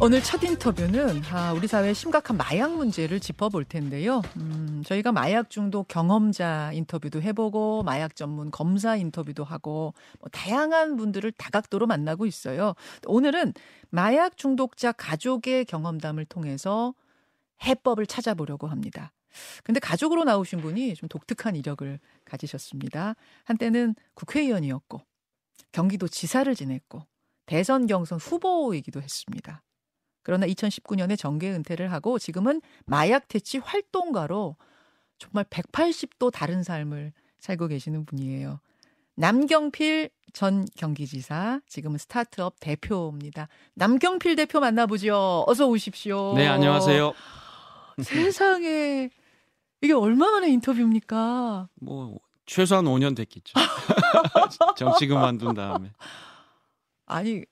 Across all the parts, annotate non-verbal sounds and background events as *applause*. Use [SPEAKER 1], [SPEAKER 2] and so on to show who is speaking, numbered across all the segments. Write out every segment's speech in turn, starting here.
[SPEAKER 1] 오늘 첫 인터뷰는 아, 우리 사회의 심각한 마약 문제를 짚어볼 텐데요. 음, 저희가 마약 중독 경험자 인터뷰도 해보고 마약 전문 검사 인터뷰도 하고 뭐 다양한 분들을 다각도로 만나고 있어요. 오늘은 마약 중독자 가족의 경험담을 통해서 해법을 찾아보려고 합니다. 근데 가족으로 나오신 분이 좀 독특한 이력을 가지셨습니다. 한때는 국회의원이었고 경기도 지사를 지냈고 대선 경선 후보이기도 했습니다. 그러나 2019년에 정계 은퇴를 하고 지금은 마약 퇴치 활동가로 정말 180도 다른 삶을 살고 계시는 분이에요. 남경필 전 경기지사, 지금은 스타트업 대표입니다. 남경필 대표 만나보죠. 어서 오십시오.
[SPEAKER 2] 네, 안녕하세요. *laughs*
[SPEAKER 1] 세상에 이게 얼마 만에 인터뷰입니까?
[SPEAKER 2] 뭐 최소한 5년 됐겠죠. *laughs* 정치 그만둔 다음에.
[SPEAKER 1] 아니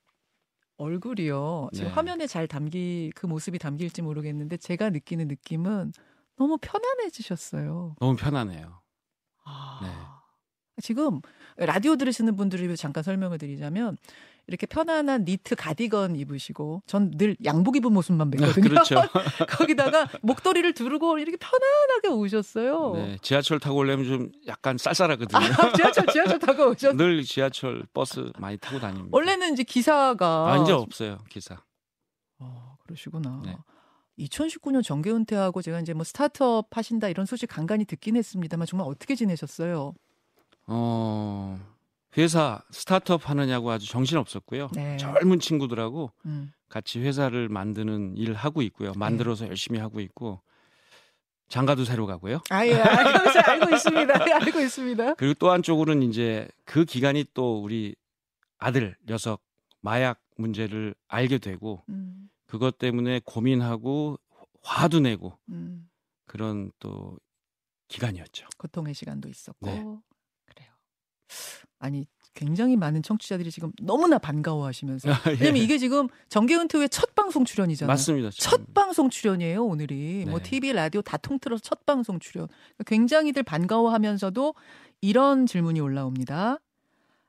[SPEAKER 1] 얼굴이요. 지금
[SPEAKER 2] 네.
[SPEAKER 1] 화면에 잘 담기 그 모습이 담길지 모르겠는데 제가 느끼는 느낌은 너무 편안해지셨어요.
[SPEAKER 2] 너무 편하네요.
[SPEAKER 1] 아,
[SPEAKER 2] 네.
[SPEAKER 1] 지금 라디오 들으시는 분들을 위해서 잠깐 설명을 드리자면 이렇게 편안한 니트 가디건 입으시고 전 늘 양복 입은 모습만 뵀거든요.
[SPEAKER 2] 그렇죠. *laughs*
[SPEAKER 1] 거기다가 목도리를 두르고 이렇게 편안하게 오셨어요.
[SPEAKER 2] 네, 지하철 타고 오려면 좀 약간 쌀쌀하거든요.
[SPEAKER 1] 아, *laughs* 지하철 지하철 타고 오셨.
[SPEAKER 2] 늘 지하철 버스 많이 타고 다닙니다.
[SPEAKER 1] 원래는 이제 기사가
[SPEAKER 2] 아, 이제 없어요 기사.
[SPEAKER 1] 아, 그러시구나.
[SPEAKER 2] 네.
[SPEAKER 1] 2019년 정계 은퇴하고 제가 이제 뭐 스타트업 하신다 이런 소식 간간히 듣긴 했습니다만 정말 어떻게 지내셨어요?
[SPEAKER 2] 어 회사 스타트업 하느냐고 아주 정신 없었고요.
[SPEAKER 1] 네.
[SPEAKER 2] 젊은 친구들하고
[SPEAKER 1] 음.
[SPEAKER 2] 같이 회사를 만드는 일 하고 있고요. 만들어서 열심히 하고 있고 장가도 새로 가고요.
[SPEAKER 1] 아, 예, 알고, 있- 알고 있습니다. 예, 알고 있습니다.
[SPEAKER 2] 그리고 또 한쪽으로는 이제 그 기간이 또 우리 아들 녀석 마약 문제를 알게 되고
[SPEAKER 1] 음,
[SPEAKER 2] 그것 때문에 고민하고 화도 내고
[SPEAKER 1] 음,
[SPEAKER 2] 그런 또 기간이었죠.
[SPEAKER 1] 고통의 시간도 있었고.
[SPEAKER 2] 네.
[SPEAKER 1] 아니, 굉장히 많은 청취자들이 지금 너무나 반가워하시면서.
[SPEAKER 2] 예.
[SPEAKER 1] 왜냐면 이게 지금 정계 은퇴 후에 첫 방송 출연이잖아요.
[SPEAKER 2] 맞습니다.
[SPEAKER 1] 첫 방송 출연이에요, 오늘이. 뭐
[SPEAKER 2] 네.
[SPEAKER 1] TV, 라디오 다 통틀어서 첫 방송 출연. 굉장히들 반가워하면서도 이런 질문이 올라옵니다.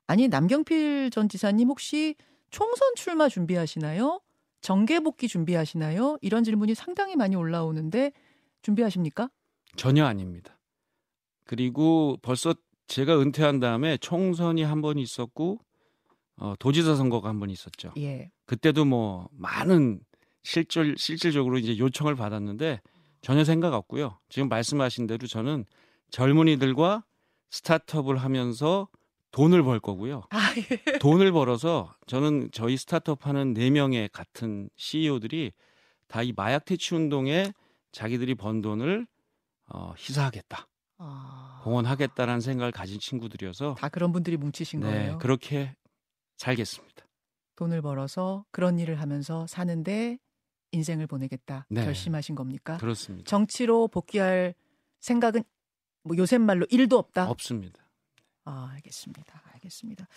[SPEAKER 1] 아니, 남경필 전 지사님 혹시 총선 출마 준비하시나요? 정계 복귀 준비하시나요? 이런 질문이 상당히 많이 올라오는데 준비하십니까?
[SPEAKER 2] 전혀 아닙니다. 그리고 벌써 제가 은퇴한 다음에 총선이 한 번 있었고 어, 도지사 선거가 한 번 있었죠.
[SPEAKER 1] 예.
[SPEAKER 2] 그때도 뭐 많은 실질 실질적으로 이제 요청을 받았는데 전혀 생각 없고요. 지금 말씀하신 대로 저는 젊은이들과 스타트업을 하면서 돈을 벌 거고요.
[SPEAKER 1] 아, 예. *laughs*
[SPEAKER 2] 돈을 벌어서 저는 저희 스타트업 하는 네 명의 같은 CEO들이 다 이 마약 퇴치 운동에 자기들이 번 돈을 어, 희사하겠다,
[SPEAKER 1] 아,
[SPEAKER 2] 공헌하겠다라는 생각을 가진 친구들이어서
[SPEAKER 1] 다 그런 분들이 뭉치신
[SPEAKER 2] 네
[SPEAKER 1] 거예요.
[SPEAKER 2] 그렇게 살겠습니다.
[SPEAKER 1] 돈을 벌어서 그런 일을 하면서 사는데 인생을 보내겠다
[SPEAKER 2] 네.
[SPEAKER 1] 결심하신 겁니까?
[SPEAKER 2] 그렇습니다.
[SPEAKER 1] 정치로 복귀할 생각은 뭐 요새 말로 일도 없다.
[SPEAKER 2] 없습니다.
[SPEAKER 1] 아, 알겠습니다. 알겠습니다.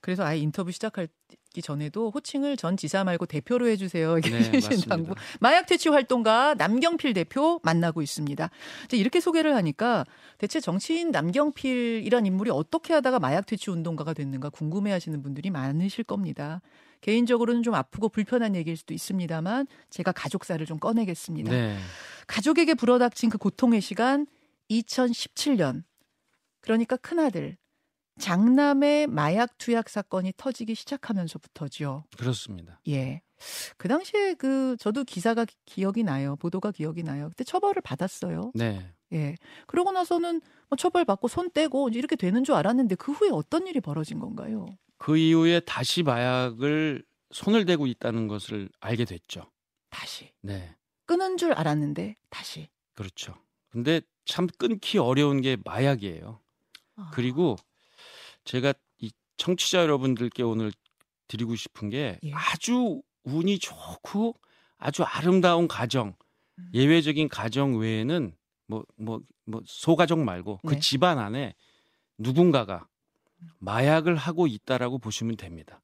[SPEAKER 1] 그래서 아예 인터뷰 시작하기 전에도 호칭을 전 지사 말고 대표로 해주세요. 이렇게
[SPEAKER 2] 네,
[SPEAKER 1] 해주신. *laughs* 당부. 마약 퇴치 활동가 남경필 대표 만나고 있습니다. 이제 이렇게 소개를 하니까 대체 정치인 남경필이란 인물이 어떻게 하다가 마약 퇴치 운동가가 됐는가 궁금해하시는 분들이 많으실 겁니다. 개인적으로는 좀 아프고 불편한 얘기일 수도 있습니다만 제가 가족사를 좀 꺼내겠습니다.
[SPEAKER 2] 네.
[SPEAKER 1] 가족에게 불어닥친 그 고통의 시간 2017년 그러니까 큰아들 장남의 마약 투약 사건이 터지기 시작하면서부터죠.
[SPEAKER 2] 그렇습니다.
[SPEAKER 1] 예. 그 당시에 그 저도 기사가 기- 기억이 나요. 보도가 기억이 나요. 그때 처벌을 받았어요.
[SPEAKER 2] 네.
[SPEAKER 1] 예. 그러고 나서는 뭐 처벌 받고 손 떼고 이렇게 되는 줄 알았는데 그 후에 어떤 일이 벌어진 건가요?
[SPEAKER 2] 그 이후에 다시 마약을 손을 대고 있다는 것을 알게 됐죠.
[SPEAKER 1] 다시
[SPEAKER 2] 네.
[SPEAKER 1] 끊은 줄 알았는데 다시.
[SPEAKER 2] 그렇죠. 근데 참 끊기 어려운 게 마약이에요.
[SPEAKER 1] 아.
[SPEAKER 2] 그리고 제가 이 청취자 여러분들께 오늘 드리고 싶은 게
[SPEAKER 1] 예.
[SPEAKER 2] 아주 운이 좋고 아주 아름다운 가정,
[SPEAKER 1] 음.
[SPEAKER 2] 예외적인 가정 외에는 뭐 뭐 뭐 소가정 말고
[SPEAKER 1] 네.
[SPEAKER 2] 그 집안 안에 누군가가 마약을 하고 있다라고 보시면 됩니다.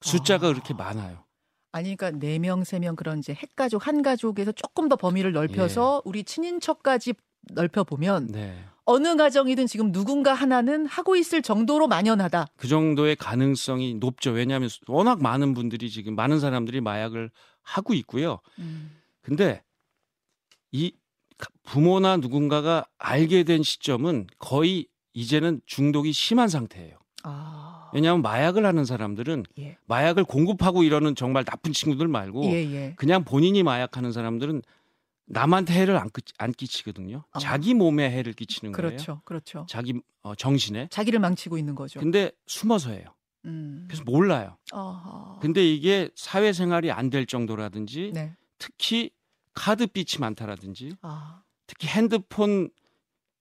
[SPEAKER 2] 숫자가
[SPEAKER 1] 아.
[SPEAKER 2] 그렇게 많아요.
[SPEAKER 1] 아니 그러니까 네 명 세 명 그런 이제 핵가족 한 가족에서 조금 더 범위를 넓혀서
[SPEAKER 2] 예.
[SPEAKER 1] 우리 친인척까지 넓혀 보면
[SPEAKER 2] 네.
[SPEAKER 1] 어느 가정이든 지금 누군가 하나는 하고 있을 정도로 만연하다.
[SPEAKER 2] 그 정도의 가능성이 높죠. 왜냐하면 워낙 많은 분들이 지금 많은 사람들이 마약을 하고 있고요.
[SPEAKER 1] 음.
[SPEAKER 2] 근데 이 부모나 누군가가 알게 된 시점은 거의 이제는 중독이 심한 상태예요.
[SPEAKER 1] 아.
[SPEAKER 2] 왜냐하면 마약을 하는 사람들은
[SPEAKER 1] 예.
[SPEAKER 2] 마약을 공급하고 이러는 정말 나쁜 친구들 말고
[SPEAKER 1] 예, 예.
[SPEAKER 2] 그냥 본인이 마약하는 사람들은 남한테 해를 안, 끼, 안 끼치거든요.
[SPEAKER 1] 어.
[SPEAKER 2] 자기 몸에 해를 끼치는 거예요.
[SPEAKER 1] 그렇죠. 그렇죠.
[SPEAKER 2] 자기 어, 정신에.
[SPEAKER 1] 자기를 망치고 있는 거죠.
[SPEAKER 2] 근데 숨어서 해요.
[SPEAKER 1] 음.
[SPEAKER 2] 그래서 몰라요.
[SPEAKER 1] 아하.
[SPEAKER 2] 근데 이게 사회생활이 안 될 정도라든지
[SPEAKER 1] 네.
[SPEAKER 2] 특히 카드빚이 많다라든지
[SPEAKER 1] 아.
[SPEAKER 2] 특히 핸드폰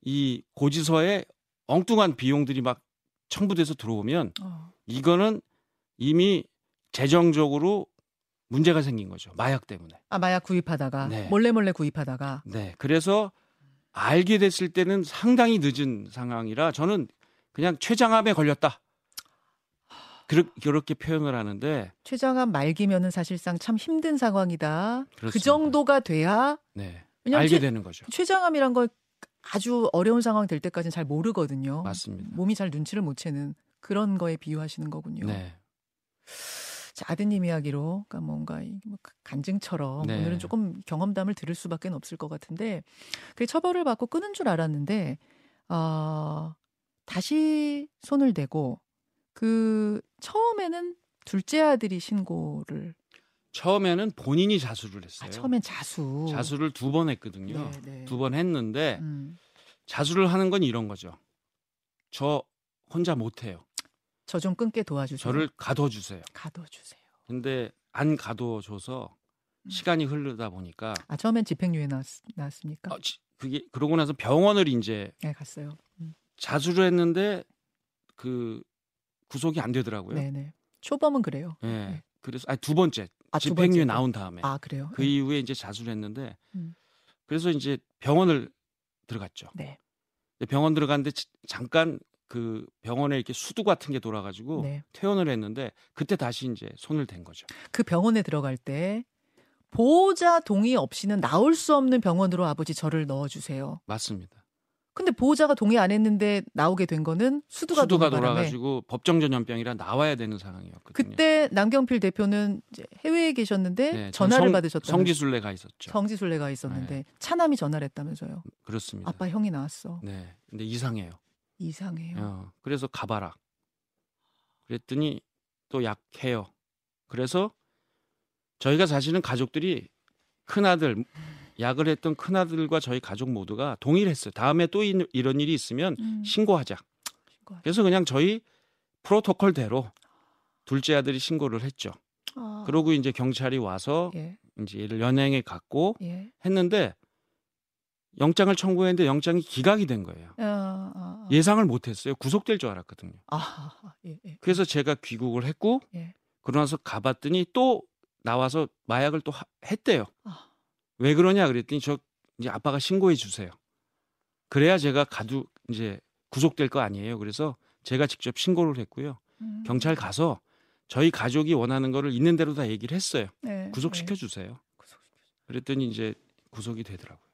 [SPEAKER 2] 이 고지서에 엉뚱한 비용들이 막 첨부돼서 들어오면
[SPEAKER 1] 어.
[SPEAKER 2] 이거는 이미 재정적으로 문제가 생긴 거죠. 마약 때문에.
[SPEAKER 1] 아 마약 구입하다가
[SPEAKER 2] 네.
[SPEAKER 1] 몰래 몰래 구입하다가
[SPEAKER 2] 네. 그래서 알게 됐을 때는 상당히 늦은 상황이라 저는 그냥 췌장암에 걸렸다. 그렇, 그렇게 표현을 하는데
[SPEAKER 1] 췌장암 말기면은 사실상 참 힘든 상황이다. 그
[SPEAKER 2] 그렇습니다.
[SPEAKER 1] 정도가 돼야
[SPEAKER 2] 네. 알게
[SPEAKER 1] 췌-
[SPEAKER 2] 되는 거죠.
[SPEAKER 1] 췌장암이란 걸 아주 어려운 상황 될 때까지는 잘 모르거든요.
[SPEAKER 2] 맞습니다.
[SPEAKER 1] 몸이 잘 눈치를 못 채는 그런 거에 비유하시는 거군요.
[SPEAKER 2] 네.
[SPEAKER 1] 자, 아드님 이야기로 그러니까 뭔가 이뭐 간증처럼
[SPEAKER 2] 네.
[SPEAKER 1] 오늘은 조금 경험담을 들을 수밖에 없을 것 같은데 그 처벌을 받고 끊은 줄 알았는데 어, 다시 손을 대고 그 처음에는 둘째 아들이 신고를
[SPEAKER 2] 처음에는 본인이 자수를 했어요.
[SPEAKER 1] 아, 처음엔 자수
[SPEAKER 2] 자수를 두 번 했거든요.
[SPEAKER 1] 네, 네.
[SPEAKER 2] 두번 했는데
[SPEAKER 1] 음,
[SPEAKER 2] 자수를 하는 건 이런 거죠. 저 혼자 못 해요.
[SPEAKER 1] 저 좀 끊게 도와주세요.
[SPEAKER 2] 저를 가둬 주세요.
[SPEAKER 1] 가둬주세요.
[SPEAKER 2] 근데 안 가둬 줘서
[SPEAKER 1] 음.
[SPEAKER 2] 시간이 흐르다 보니까
[SPEAKER 1] 아 처음엔 집행유예 나왔, 나왔습니까?
[SPEAKER 2] 어, 지- 그게 그러고 나서 병원을 이제
[SPEAKER 1] 네 갔어요. 음.
[SPEAKER 2] 자수를 했는데 그 구속이 안 되더라고요.
[SPEAKER 1] 네네. 초범은 그래요.
[SPEAKER 2] 예.
[SPEAKER 1] 네.
[SPEAKER 2] 그래서 아니, 두 번째
[SPEAKER 1] 아, 두
[SPEAKER 2] 집행유예. 나온 다음에
[SPEAKER 1] 아 그래요.
[SPEAKER 2] 그 이후에 이제 자수를 했는데
[SPEAKER 1] 음.
[SPEAKER 2] 그래서 이제 병원을 들어갔죠.
[SPEAKER 1] 네.
[SPEAKER 2] 병원 들어갔는데 지- 잠깐 그 병원에 이렇게 수두 같은 게 돌아가지고
[SPEAKER 1] 네.
[SPEAKER 2] 퇴원을 했는데 그때 다시 이제 손을 댄 거죠.
[SPEAKER 1] 그 병원에 들어갈 때 보호자 동의 없이는 나올 수 없는 병원으로 아버지 저를 넣어주세요.
[SPEAKER 2] 맞습니다.
[SPEAKER 1] 근데 보호자가 동의 안 했는데 나오게 된 거는 수두가,
[SPEAKER 2] 수두가 돌아가지고 법정 전염병이라 나와야 되는 상황이었거든요.
[SPEAKER 1] 그때 남경필 대표는 이제 해외에 계셨는데
[SPEAKER 2] 네,
[SPEAKER 1] 전화를
[SPEAKER 2] 성-
[SPEAKER 1] 받으셨다면서
[SPEAKER 2] 성지순례 가 있었죠.
[SPEAKER 1] 성지순례 가 있었는데 차남이 전화를 했다면서요.
[SPEAKER 2] 그렇습니다.
[SPEAKER 1] 아빠 형이 나왔어.
[SPEAKER 2] 네. 근데 이상해요.
[SPEAKER 1] 이상해요.
[SPEAKER 2] 어, 그래서 가봐라. 그랬더니 또 약해요. 그래서 저희가 사실은 가족들이 큰 아들 약을 했던 큰 아들과 저희 가족 모두가 동의를 했어요. 다음에 또 이, 이런 일이 있으면
[SPEAKER 1] 음,
[SPEAKER 2] 신고하자.
[SPEAKER 1] 신고하자.
[SPEAKER 2] 그래서 그냥 저희 프로토콜대로 둘째 아들이 신고를 했죠.
[SPEAKER 1] 아,
[SPEAKER 2] 그러고 이제 경찰이 와서
[SPEAKER 1] 예,
[SPEAKER 2] 이제 얘를 연행에 갖고
[SPEAKER 1] 예.
[SPEAKER 2] 했는데 영장을 청구했는데 영장이 기각이 된 거예요.
[SPEAKER 1] 아.
[SPEAKER 2] 예상을 못했어요. 구속될 줄 알았거든요.
[SPEAKER 1] 아, 예, 예.
[SPEAKER 2] 그래서 제가 귀국을 했고
[SPEAKER 1] 예.
[SPEAKER 2] 그러고 나서 가봤더니 또 나와서 마약을 또 하- 했대요.
[SPEAKER 1] 아.
[SPEAKER 2] 왜 그러냐 그랬더니 저 이제 아빠가 신고해 주세요. 그래야 제가 가두 이제 구속될 거 아니에요. 그래서 제가 직접 신고를 했고요.
[SPEAKER 1] 음.
[SPEAKER 2] 경찰 가서 저희 가족이 원하는 거를 있는 대로 다 얘기를 했어요.
[SPEAKER 1] 네,
[SPEAKER 2] 구속시켜
[SPEAKER 1] 네.
[SPEAKER 2] 주세요.
[SPEAKER 1] 구속시켜.
[SPEAKER 2] 그랬더니 이제 구속이 되더라고요.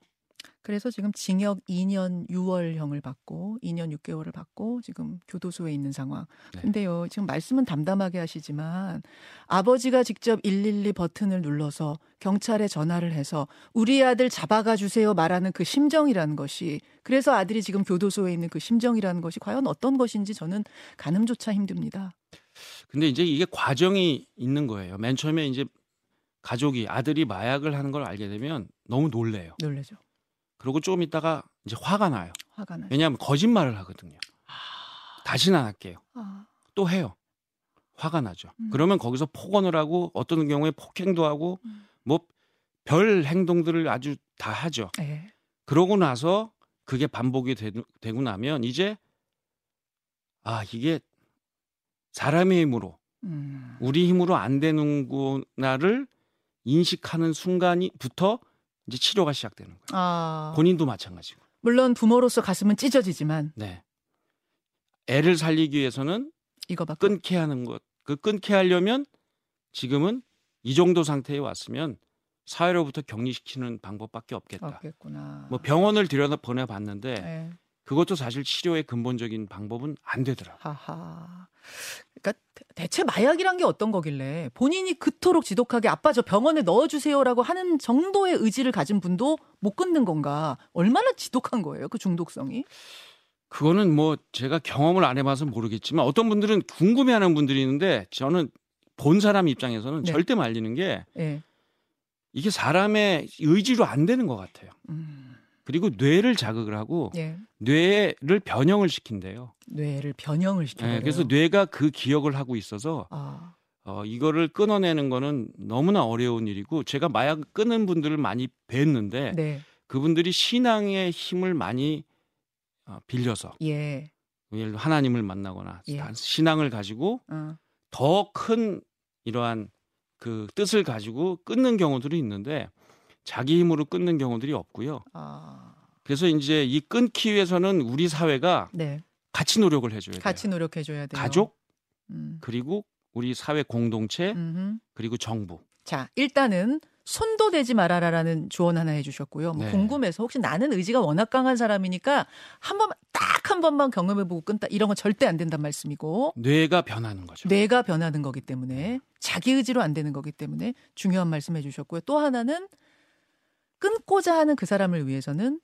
[SPEAKER 1] 그래서 지금 징역 2년 6월형을 받고 2년 6개월을 받고 지금 교도소에 있는 상황.
[SPEAKER 2] 네.
[SPEAKER 1] 근데요, 지금 말씀은 담담하게 하시지만 아버지가 직접 112 버튼을 눌러서 경찰에 전화를 해서 우리 아들 잡아가 주세요 말하는 그 심정이라는 것이 그래서 아들이 지금 교도소에 있는 그 심정이라는 것이 과연 어떤 것인지 저는 가늠조차 힘듭니다.
[SPEAKER 2] 근데 이제 이게 과정이 있는 거예요. 맨 처음에 이제 가족이 아들이 마약을 하는 걸 알게 되면 너무 놀래요.
[SPEAKER 1] 놀래죠.
[SPEAKER 2] 그리고 조금 있다가 이제 화가 나요.
[SPEAKER 1] 화가 나죠.
[SPEAKER 2] 왜냐하면 거짓말을 하거든요. 다시는 안 할게요.
[SPEAKER 1] 아,
[SPEAKER 2] 또 해요. 화가 나죠.
[SPEAKER 1] 음.
[SPEAKER 2] 그러면 거기서 폭언을 하고 어떤 경우에 폭행도 하고
[SPEAKER 1] 음.
[SPEAKER 2] 뭐별 행동들을 아주 다 하죠.
[SPEAKER 1] 예.
[SPEAKER 2] 그러고 나서 그게 반복이 되, 고 나면 이제 아 이게 사람의 힘으로
[SPEAKER 1] 음.
[SPEAKER 2] 우리 힘으로 안 되는구나를 인식하는 순간이부터 이제 치료가 시작되는 거예요.
[SPEAKER 1] 아,
[SPEAKER 2] 본인도 마찬가지고.
[SPEAKER 1] 물론 부모로서 가슴은 찢어지지만
[SPEAKER 2] 네. 애를 살리기 위해서는
[SPEAKER 1] 이거밖에
[SPEAKER 2] 끊게 하는 것. 그 끊게 하려면 지금은 이 정도 상태에 왔으면 사회로부터 격리시키는 방법밖에 없겠다.
[SPEAKER 1] 없겠구나.
[SPEAKER 2] 뭐 병원을 들여다 보내 봤는데
[SPEAKER 1] 네.
[SPEAKER 2] 그것도 사실 치료의 근본적인 방법은 안 되더라.
[SPEAKER 1] 하하. 그러니까 대- 대체 마약이란 게 어떤 거길래 본인이 그토록 지독하게 아빠 저 병원에 넣어주세요라고 하는 정도의 의지를 가진 분도 못 끊는 건가? 얼마나 지독한 거예요 그 중독성이?
[SPEAKER 2] 그거는 뭐 제가 경험을 안 해봐서 모르겠지만 어떤 분들은 궁금해하는 분들이 있는데 저는 본 사람 입장에서는
[SPEAKER 1] 네.
[SPEAKER 2] 절대 말리는 게
[SPEAKER 1] 예.
[SPEAKER 2] 이게 사람의 의지로 안 되는 것 같아요.
[SPEAKER 1] 음,
[SPEAKER 2] 그리고 뇌를 자극을 하고
[SPEAKER 1] 예.
[SPEAKER 2] 뇌를 변형을 시킨대요.
[SPEAKER 1] 뇌를 변형을 시켜.
[SPEAKER 2] 예, 그래서 뇌가 그 기억을 하고 있어서
[SPEAKER 1] 아,
[SPEAKER 2] 어, 이거를 끊어내는 거는 너무나 어려운 일이고 제가 마약 끊은 분들을 많이 뵀는데
[SPEAKER 1] 네.
[SPEAKER 2] 그분들이 신앙의 힘을 많이 어, 빌려서
[SPEAKER 1] 예.
[SPEAKER 2] 예를 들어 하나님을 만나거나
[SPEAKER 1] 예.
[SPEAKER 2] 신앙을 가지고
[SPEAKER 1] 어.
[SPEAKER 2] 더큰 이러한 그 뜻을 가지고 끊는 경우들이 있는데 자기 힘으로 끊는 경우들이 없고요.
[SPEAKER 1] 아,
[SPEAKER 2] 그래서 이제 이 끊기 위해서는 우리 사회가
[SPEAKER 1] 네.
[SPEAKER 2] 같이 노력을 해줘야 돼요.
[SPEAKER 1] 같이 노력해 줘야 돼요.
[SPEAKER 2] 가족
[SPEAKER 1] 음.
[SPEAKER 2] 그리고 우리 사회 공동체
[SPEAKER 1] 음흠.
[SPEAKER 2] 그리고 정부.
[SPEAKER 1] 자, 일단은 손도 대지 말아라라는 조언 하나 해주셨고요. 뭐
[SPEAKER 2] 네.
[SPEAKER 1] 궁금해서 혹시 나는 의지가 워낙 강한 사람이니까 한 번만 딱한 번만 경험해보고 끊다 이런 건 절대 안 된단 말씀이고
[SPEAKER 2] 뇌가 변하는 거죠.
[SPEAKER 1] 뇌가 변하는 거기 때문에 자기 의지로 안 되는 거기 때문에 중요한 말씀 해주셨고요. 또 하나는 끊고자 하는 그 사람을 위해서는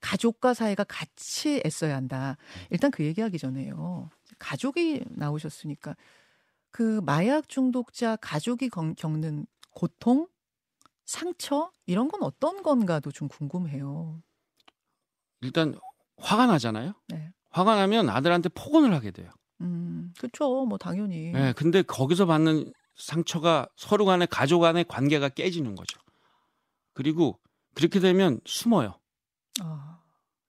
[SPEAKER 1] 가족과 사회가 같이 애써야 한다. 일단 그 얘기하기 전에요. 가족이 나오셨으니까 그 마약 중독자 가족이 건- 겪는 고통, 상처 이런 건 어떤 건가도 좀 궁금해요.
[SPEAKER 2] 일단 화가 나잖아요.
[SPEAKER 1] 네.
[SPEAKER 2] 화가 나면 아들한테 폭언을 하게 돼요.
[SPEAKER 1] 음, 그렇죠. 뭐 당연히.
[SPEAKER 2] 네, 근데 거기서 받는 상처가 서로 간의 가족 간의 관계가 깨지는 거죠. 그리고 그렇게 되면 숨어요.
[SPEAKER 1] 아,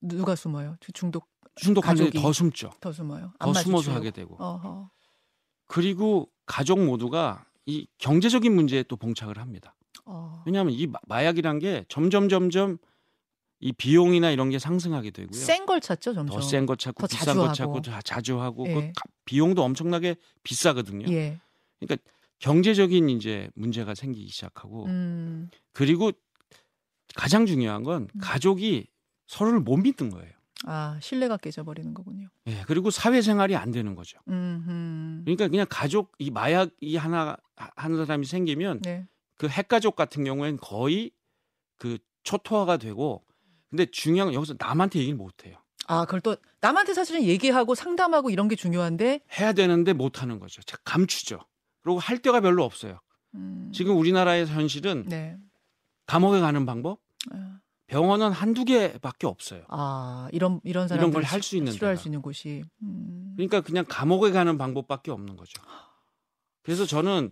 [SPEAKER 1] 누가 숨어요? 저 중독
[SPEAKER 2] 적이
[SPEAKER 1] 가족이.
[SPEAKER 2] 더 숨죠.
[SPEAKER 1] 더 숨어요. 더안
[SPEAKER 2] 숨어서
[SPEAKER 1] 마주치려고.
[SPEAKER 2] 하게 되고.
[SPEAKER 1] 어허.
[SPEAKER 2] 그리고 가족 모두가 이 경제적인 문제에 또 봉착을 합니다.
[SPEAKER 1] 어.
[SPEAKER 2] 왜냐하면 이 마- 마약이란 게 점점 점점 이 비용이나 이런 게 상승하게 되고요.
[SPEAKER 1] 센 걸 찾죠, 점점.
[SPEAKER 2] 더 센 거 찾고
[SPEAKER 1] 더
[SPEAKER 2] 비싼 거. 찾고 자- 자주 하고
[SPEAKER 1] 예.
[SPEAKER 2] 그 가- 비용도 엄청나게 비싸거든요.
[SPEAKER 1] 예.
[SPEAKER 2] 그러니까 경제적인 이제 문제가 생기기 시작하고
[SPEAKER 1] 음.
[SPEAKER 2] 그리고 가장 중요한 건
[SPEAKER 1] 음.
[SPEAKER 2] 가족이 서로를 못 믿는 거예요.
[SPEAKER 1] 아, 신뢰가 깨져버리는 거군요.
[SPEAKER 2] 예, 그리고 사회생활이 안 되는 거죠.
[SPEAKER 1] 음.
[SPEAKER 2] 그러니까 그냥 가족 이 마약이 하나 하- 하는 사람이 생기면
[SPEAKER 1] 네.
[SPEAKER 2] 그 핵가족 같은 경우에는 거의 그 초토화가 되고 근데 중요한 건 여기서 남한테 얘기를 못 해요.
[SPEAKER 1] 아, 그걸 또 남한테 사실은 얘기하고 상담하고 이런 게 중요한데
[SPEAKER 2] 해야 되는데 못 하는 거죠. 자, 감추죠. 그리고 할 데가 별로 없어요.
[SPEAKER 1] 음.
[SPEAKER 2] 지금 우리나라의 현실은
[SPEAKER 1] 네.
[SPEAKER 2] 감옥에 가는 방법
[SPEAKER 1] 아,
[SPEAKER 2] 병원은 한두 개밖에 없어요.
[SPEAKER 1] 아, 이런 이런 사람
[SPEAKER 2] 이런 걸 할 수 있는
[SPEAKER 1] 치료할
[SPEAKER 2] 데가.
[SPEAKER 1] 수 있는 곳이. 음.
[SPEAKER 2] 그러니까 그냥 감옥에 가는 방법밖에 없는 거죠. 그래서 저는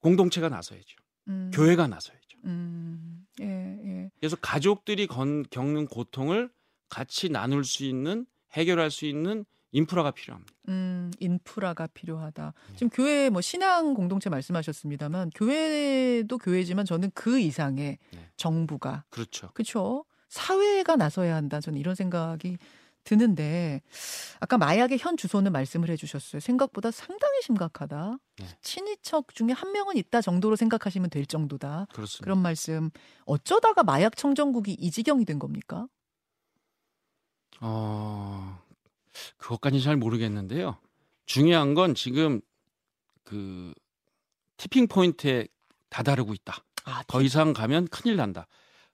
[SPEAKER 2] 공동체가 나서야죠.
[SPEAKER 1] 음.
[SPEAKER 2] 교회가 나서야죠.
[SPEAKER 1] 음. 예, 예.
[SPEAKER 2] 그래서 가족들이 건, 겪는 고통을 같이 나눌 수 있는 해결할 수 있는 인프라가 필요합니다.
[SPEAKER 1] 음, 인프라가 필요하다.
[SPEAKER 2] 네.
[SPEAKER 1] 지금 교회 뭐 신앙 공동체 말씀하셨습니다만 교회도 교회지만 저는 그 이상의
[SPEAKER 2] 네.
[SPEAKER 1] 정부가
[SPEAKER 2] 그렇죠.
[SPEAKER 1] 그렇죠. 사회가 나서야 한다. 저는 이런 생각이 드는데 아까 마약의 현 주소는 말씀을 해주셨어요. 생각보다 상당히 심각하다.
[SPEAKER 2] 네.
[SPEAKER 1] 친인척 중에 한 명은 있다 정도로 생각하시면 될 정도다.
[SPEAKER 2] 그렇습니다.
[SPEAKER 1] 그런 말씀. 어쩌다가 마약 청정국이 이 지경이 된 겁니까?
[SPEAKER 2] 어, 그것까지 잘 모르겠는데요. 중요한 건 지금 그 티핑 포인트에 다다르고 있다.
[SPEAKER 1] 아,
[SPEAKER 2] 더 이상 가면 큰일 난다.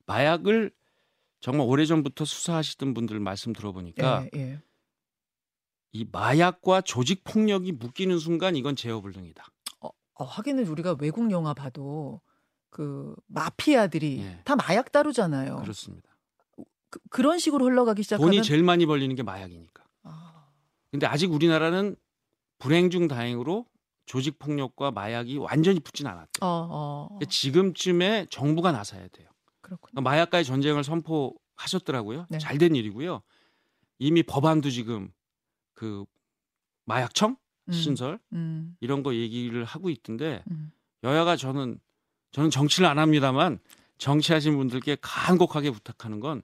[SPEAKER 2] 마약을 정말 오래전부터 수사하시던 분들 말씀 들어보니까
[SPEAKER 1] 예, 예.
[SPEAKER 2] 이 마약과 조직 폭력이 묶이는 순간 이건 제어불능이다.
[SPEAKER 1] 어, 하기는 우리가 외국 영화 봐도 그 마피아들이
[SPEAKER 2] 예.
[SPEAKER 1] 다 마약 다루잖아요.
[SPEAKER 2] 그렇습니다.
[SPEAKER 1] 그, 런 식으로 흘러가기 시작하면
[SPEAKER 2] 돈이 제일 많이 벌리는 게 마약이니까.
[SPEAKER 1] 아,
[SPEAKER 2] 근데 아직 우리나라는 불행 중 다행으로 조직 폭력과 마약이 완전히 붙진 않았대요.
[SPEAKER 1] 어, 어, 어,
[SPEAKER 2] 지금쯤에 정부가 나서야 돼요.
[SPEAKER 1] 그렇군요.
[SPEAKER 2] 그러니까 마약과의 전쟁을 선포하셨더라고요.
[SPEAKER 1] 네.
[SPEAKER 2] 잘된 일이고요. 이미 법안도 지금 그 마약청
[SPEAKER 1] 음,
[SPEAKER 2] 신설
[SPEAKER 1] 음,
[SPEAKER 2] 이런 거 얘기를 하고 있던데
[SPEAKER 1] 음.
[SPEAKER 2] 여야가 저는 저는 정치를 안 합니다만 정치하신 분들께 간곡하게 부탁하는 건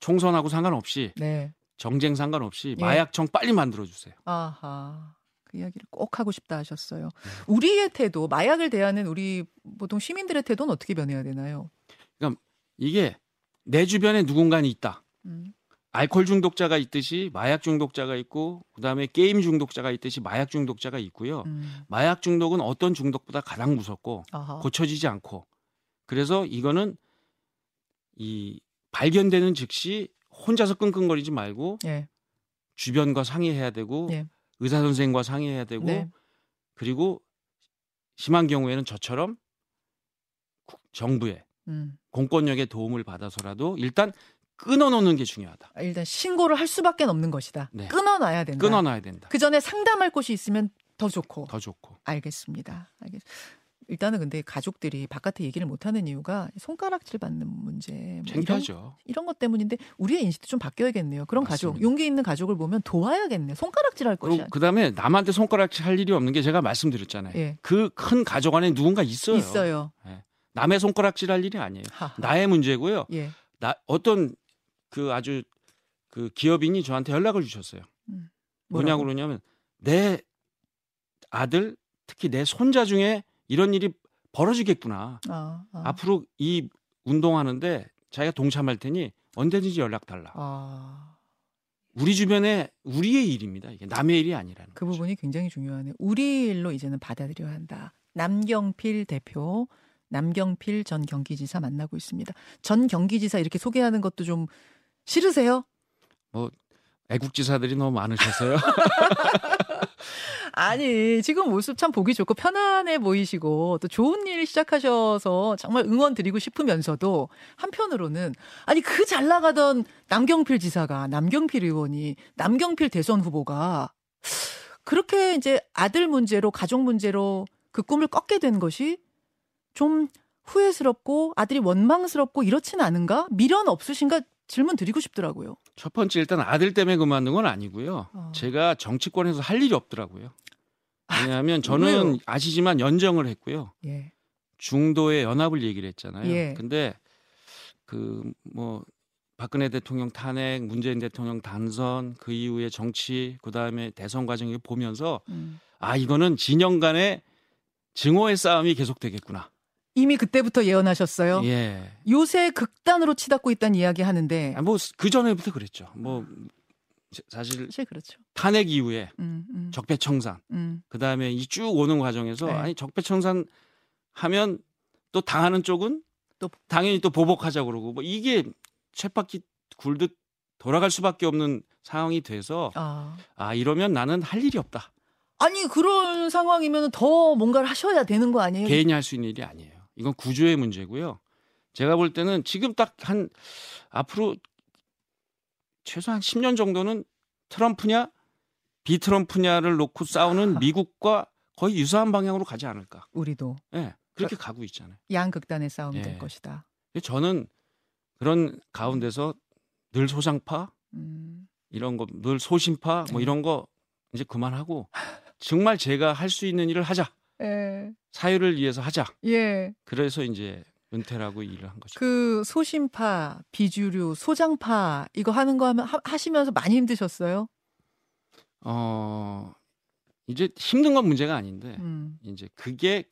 [SPEAKER 2] 총선하고 상관없이
[SPEAKER 1] 네.
[SPEAKER 2] 정쟁 상관없이
[SPEAKER 1] 예.
[SPEAKER 2] 마약청 빨리 만들어 주세요.
[SPEAKER 1] 아하. 그 이야기를 꼭 하고 싶다 하셨어요. 우리의 태도, 마약을 대하는 우리 보통 시민들의 태도는 어떻게 변해야 되나요?
[SPEAKER 2] 이게 내 주변에 누군가 있다.
[SPEAKER 1] 음.
[SPEAKER 2] 알코올 중독자가 있듯이 마약 중독자가 있고 그다음에 게임 중독자가 있듯이 마약 중독자가 있고요.
[SPEAKER 1] 음.
[SPEAKER 2] 마약 중독은 어떤 중독보다 가장 무섭고
[SPEAKER 1] 아하.
[SPEAKER 2] 고쳐지지 않고 그래서 이거는 이 발견되는 즉시 혼자서 끙끙거리지 말고
[SPEAKER 1] 예.
[SPEAKER 2] 주변과 상의해야 되고
[SPEAKER 1] 예.
[SPEAKER 2] 의사 선생과 상의해야 되고
[SPEAKER 1] 네.
[SPEAKER 2] 그리고 심한 경우에는 저처럼 국- 정부의
[SPEAKER 1] 음.
[SPEAKER 2] 공권력의 도움을 받아서라도 일단 끊어놓는 게 중요하다.
[SPEAKER 1] 아, 일단 신고를 할 수밖에 없는 것이다.
[SPEAKER 2] 네.
[SPEAKER 1] 끊어놔야 된다.
[SPEAKER 2] 끊어놔야 된다.
[SPEAKER 1] 그 전에 상담할 곳이 있으면 더 좋고.
[SPEAKER 2] 더 좋고.
[SPEAKER 1] 알겠습니다. 알겠. 일단은 근데 가족들이 바깥에 얘기를 못하는 이유가 손가락질 받는 문제, 뭐 이런,
[SPEAKER 2] 창피하죠.
[SPEAKER 1] 이런 것 때문인데 우리의 인식도 좀 바뀌어야겠네요. 그런 가족,
[SPEAKER 2] 맞습니다.
[SPEAKER 1] 용기 있는 가족을 보면 도와야겠네요. 손가락질 할 것이
[SPEAKER 2] 그리고
[SPEAKER 1] 아니라.
[SPEAKER 2] 그다음에 남한테 손가락질 할 일이 없는 게 제가 말씀드렸잖아요.
[SPEAKER 1] 예.
[SPEAKER 2] 그큰 가족 안에 누군가 있어요.
[SPEAKER 1] 있어요.
[SPEAKER 2] 남의 손가락질 할 일이 아니에요.
[SPEAKER 1] 하.
[SPEAKER 2] 나의 문제고요.
[SPEAKER 1] 예.
[SPEAKER 2] 나 어떤 그 아주 그 기업인이 저한테 연락을 주셨어요. 뭐냐고
[SPEAKER 1] 뭐라고?
[SPEAKER 2] 그러냐면 내 아들 특히 내 손자 중에 이런 일이 벌어지겠구나.
[SPEAKER 1] 아, 아.
[SPEAKER 2] 앞으로 이 운동하는데 자기가 동참할 테니 언제든지 연락 달라.
[SPEAKER 1] 아,
[SPEAKER 2] 우리 주변에 우리의 일입니다. 이게 남의 일이 아니라는
[SPEAKER 1] 그
[SPEAKER 2] 거죠.
[SPEAKER 1] 부분이 굉장히 중요하네요. 우리 일로 이제는 받아들여야 한다. 남경필 대표, 남경필 전 경기지사 만나고 있습니다. 전 경기지사 이렇게 소개하는 것도 좀 싫으세요?
[SPEAKER 2] 애국지사들이 너무 많으셔서요. *laughs*
[SPEAKER 1] 아니, 지금 모습 참 보기 좋고 편안해 보이시고 또 좋은 일 시작하셔서 정말 응원 드리고 싶으면서도 한편으로는 아니 그 잘 나가던 남경필 지사가 남경필 의원이 남경필 대선 후보가 그렇게 이제 아들 문제로 가족 문제로 그 꿈을 꺾게 된 것이 좀 후회스럽고 아들이 원망스럽고 이렇지는 않은가? 미련 없으신가? 질문 드리고 싶더라고요.
[SPEAKER 2] 첫 번째 일단 아들 때문에 그만둔 건 아니고요.
[SPEAKER 1] 어.
[SPEAKER 2] 제가 정치권에서 할 일이 없더라고요. 왜냐하면
[SPEAKER 1] 왜요?
[SPEAKER 2] 저는 아시지만 연정을 했고요.
[SPEAKER 1] 예.
[SPEAKER 2] 중도의 연합을 얘기를 했잖아요.
[SPEAKER 1] 예.
[SPEAKER 2] 근데 그 뭐 박근혜 대통령 탄핵, 문재인 대통령 단선, 그 이후의 정치, 그 다음에 대선 과정을 보면서
[SPEAKER 1] 음.
[SPEAKER 2] 아 이거는 진영 간의 증오의 싸움이 계속되겠구나.
[SPEAKER 1] 이미 그때부터 예언하셨어요.
[SPEAKER 2] 예.
[SPEAKER 1] 요새 극단으로 치닫고 있다는 이야기 하는데
[SPEAKER 2] 뭐그 전에부터 그랬죠. 뭐 사실
[SPEAKER 1] 사실 그렇죠.
[SPEAKER 2] 탄핵 이후에
[SPEAKER 1] 음, 음,
[SPEAKER 2] 적폐청산,
[SPEAKER 1] 음.
[SPEAKER 2] 그 다음에 이 쭉 오는 과정에서
[SPEAKER 1] 네.
[SPEAKER 2] 아니 적폐청산 하면 또 당하는 쪽은
[SPEAKER 1] 또-
[SPEAKER 2] 당연히 또 보복하자 그러고 뭐 이게 쳇바퀴 굴듯 돌아갈 수밖에 없는 상황이 돼서
[SPEAKER 1] 아.
[SPEAKER 2] 아 이러면 나는 할 일이 없다.
[SPEAKER 1] 아니 그런 상황이면 더 뭔가를 하셔야 되는 거 아니에요?
[SPEAKER 2] 개인이 할 수 있는 일이 아니에요. 이건 구조의 문제고요. 제가 볼 때는 지금 딱 한 앞으로 최소한 10년 정도는 트럼프냐 비트럼프냐를 놓고 싸우는 *laughs* 미국과 거의 유사한 방향으로 가지 않을까.
[SPEAKER 1] 우리도
[SPEAKER 2] 예. 그렇게 가고 있잖아요.
[SPEAKER 1] 양극단의 싸움이
[SPEAKER 2] 예.
[SPEAKER 1] 될 것이다.
[SPEAKER 2] 저는 그런 가운데서 늘 소장파
[SPEAKER 1] 음.
[SPEAKER 2] 이런 거 늘 소심파 뭐
[SPEAKER 1] 네.
[SPEAKER 2] 이런 거 이제 그만하고 정말 제가 할 수 있는 일을 하자.
[SPEAKER 1] 예.
[SPEAKER 2] 사회를 위해서 하자.
[SPEAKER 1] 예.
[SPEAKER 2] 그래서 이제 은퇴라고 일을 한 거죠.
[SPEAKER 1] 그 소심파, 비주류, 소장파 이거 하는 거 하면 하, 하시면서 많이 힘드셨어요?
[SPEAKER 2] 어 이제 힘든 건 문제가 아닌데
[SPEAKER 1] 음.
[SPEAKER 2] 이제 그게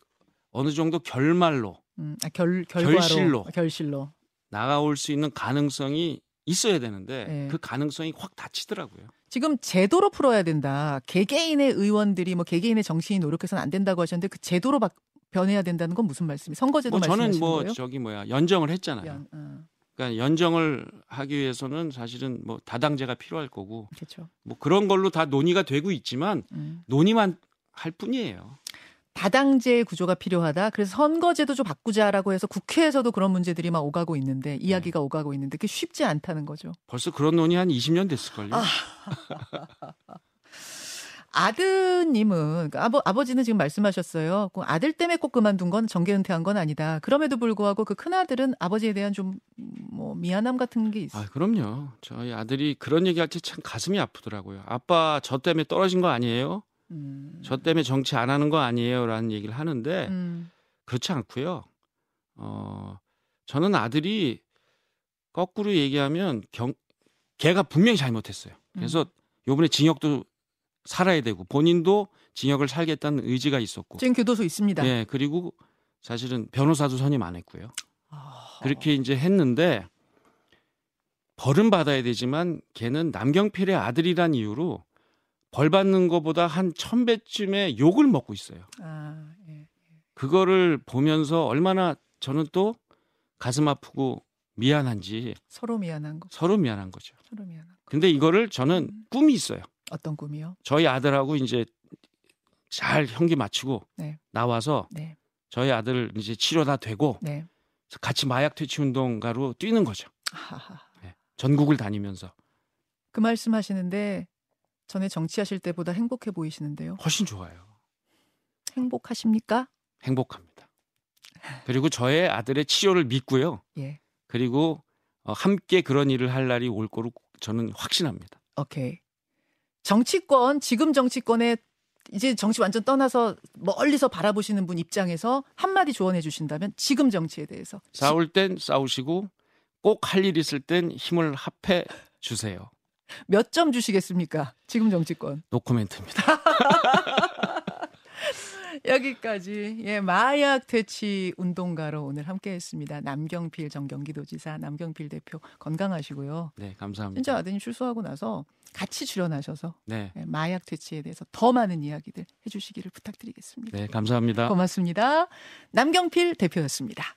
[SPEAKER 2] 어느 정도 결말로
[SPEAKER 1] 음. 아, 결 결과로
[SPEAKER 2] 결실로.
[SPEAKER 1] 결실로.
[SPEAKER 2] 나아올 수 있는 가능성이 있어야 되는데
[SPEAKER 1] 네.
[SPEAKER 2] 그 가능성이 확 닫히더라고요.
[SPEAKER 1] 지금 제도로 풀어야 된다. 개개인의 의원들이 뭐 개개인의 정치인이 노력해서는 안 된다고 하셨는데 그 제도로 바, 변해야 된다는 건 무슨 말씀이? 선거제도
[SPEAKER 2] 뭐
[SPEAKER 1] 저는
[SPEAKER 2] 뭐
[SPEAKER 1] 거예요?
[SPEAKER 2] 저기 뭐야 연정을 했잖아요.
[SPEAKER 1] 연, 어,
[SPEAKER 2] 그러니까 연정을 하기 위해서는 사실은 뭐 다당제가 필요할 거고
[SPEAKER 1] 그렇죠.
[SPEAKER 2] 뭐 그런 걸로 다 논의가 되고 있지만
[SPEAKER 1] 음.
[SPEAKER 2] 논의만 할 뿐이에요.
[SPEAKER 1] 다당제 구조가 필요하다. 그래서 선거제도 좀 바꾸자라고 해서 국회에서도 그런 문제들이 막 오가고 있는데 이야기가 오가고 있는데 그게 쉽지 않다는 거죠.
[SPEAKER 2] 벌써 그런 논의 한 20년 됐을걸요.
[SPEAKER 1] 아. 아드님은 그러니까 아버 아버지는 지금 말씀하셨어요. 그 아들 때문에 꼭 그만둔 건 정계 은퇴한 건 아니다. 그럼에도 불구하고 그 큰 아들은 아버지에 대한 좀 뭐 미안함 같은 게 있어.
[SPEAKER 2] 아, 그럼요. 저희 아들이 그런 얘기할 때 참 가슴이 아프더라고요. 아빠 저 때문에 떨어진 거 아니에요?
[SPEAKER 1] 음.
[SPEAKER 2] 저 때문에 정치 안 하는 거 아니에요라는 얘기를 하는데
[SPEAKER 1] 음.
[SPEAKER 2] 그렇지 않고요. 어, 저는 아들이 거꾸로 얘기하면 경 걔가 분명히 잘못했어요. 그래서 요번에 징역도 살아야 되고 본인도 징역을 살겠다는 의지가 있었고.
[SPEAKER 1] 지금 교도소 있습니다.
[SPEAKER 2] 예, 그리고 사실은 변호사도 선임 안 했고요.
[SPEAKER 1] 아,
[SPEAKER 2] 그렇게 이제 했는데 벌은 받아야 되지만 걔는 남경필의 아들이란 이유로 벌 받는 것보다 한 천 배쯤의 욕을 먹고 있어요.
[SPEAKER 1] 아, 예.
[SPEAKER 2] 그거를 보면서 얼마나 저는 또 가슴 아프고 미안한지
[SPEAKER 1] 서로 미안한 거.
[SPEAKER 2] 서로 미안한 거죠.
[SPEAKER 1] 서로 미안한 거.
[SPEAKER 2] 근데 이거를 저는
[SPEAKER 1] 음.
[SPEAKER 2] 꿈이 있어요.
[SPEAKER 1] 어떤 꿈이요?
[SPEAKER 2] 저희 아들하고 이제 잘 형기 마치고
[SPEAKER 1] 네.
[SPEAKER 2] 나와서
[SPEAKER 1] 네.
[SPEAKER 2] 저희 아들 이제 치료 다 되고
[SPEAKER 1] 네.
[SPEAKER 2] 같이 마약 퇴치 운동가로 뛰는 거죠.
[SPEAKER 1] 하하.
[SPEAKER 2] 전국을 다니면서
[SPEAKER 1] 그 말씀하시는데 전에 정치하실 때보다 행복해 보이시는데요.
[SPEAKER 2] 훨씬 좋아요.
[SPEAKER 1] 행복하십니까?
[SPEAKER 2] 행복합니다. 그리고 저의 아들의 치료를 믿고요.
[SPEAKER 1] 예.
[SPEAKER 2] 그리고 어, 함께 그런 일을 할 날이 올 거로 저는 확신합니다.
[SPEAKER 1] 오케이. 정치권 지금 정치권에 이제 정치 완전 떠나서 멀리서 바라보시는 분 입장에서 한마디 조언해 주신다면 지금 정치에 대해서
[SPEAKER 2] 싸울 땐 싸우시고 꼭 할 일 있을 땐 힘을 합해 주세요.
[SPEAKER 1] 몇 점 주시겠습니까? 지금 정치권.
[SPEAKER 2] 노코멘트입니다. *laughs*
[SPEAKER 1] 여기까지 예 마약 퇴치 운동가로 오늘 함께했습니다. 남경필 전 경기도지사 남경필 대표 건강하시고요.
[SPEAKER 2] 네, 감사합니다.
[SPEAKER 1] 진짜 아드님 출소하고 나서 같이 출연하셔서
[SPEAKER 2] 네,
[SPEAKER 1] 예, 마약 퇴치에 대해서 더 많은 이야기들 해주시기를 부탁드리겠습니다.
[SPEAKER 2] 네, 감사합니다.
[SPEAKER 1] 고맙습니다. 남경필 대표였습니다.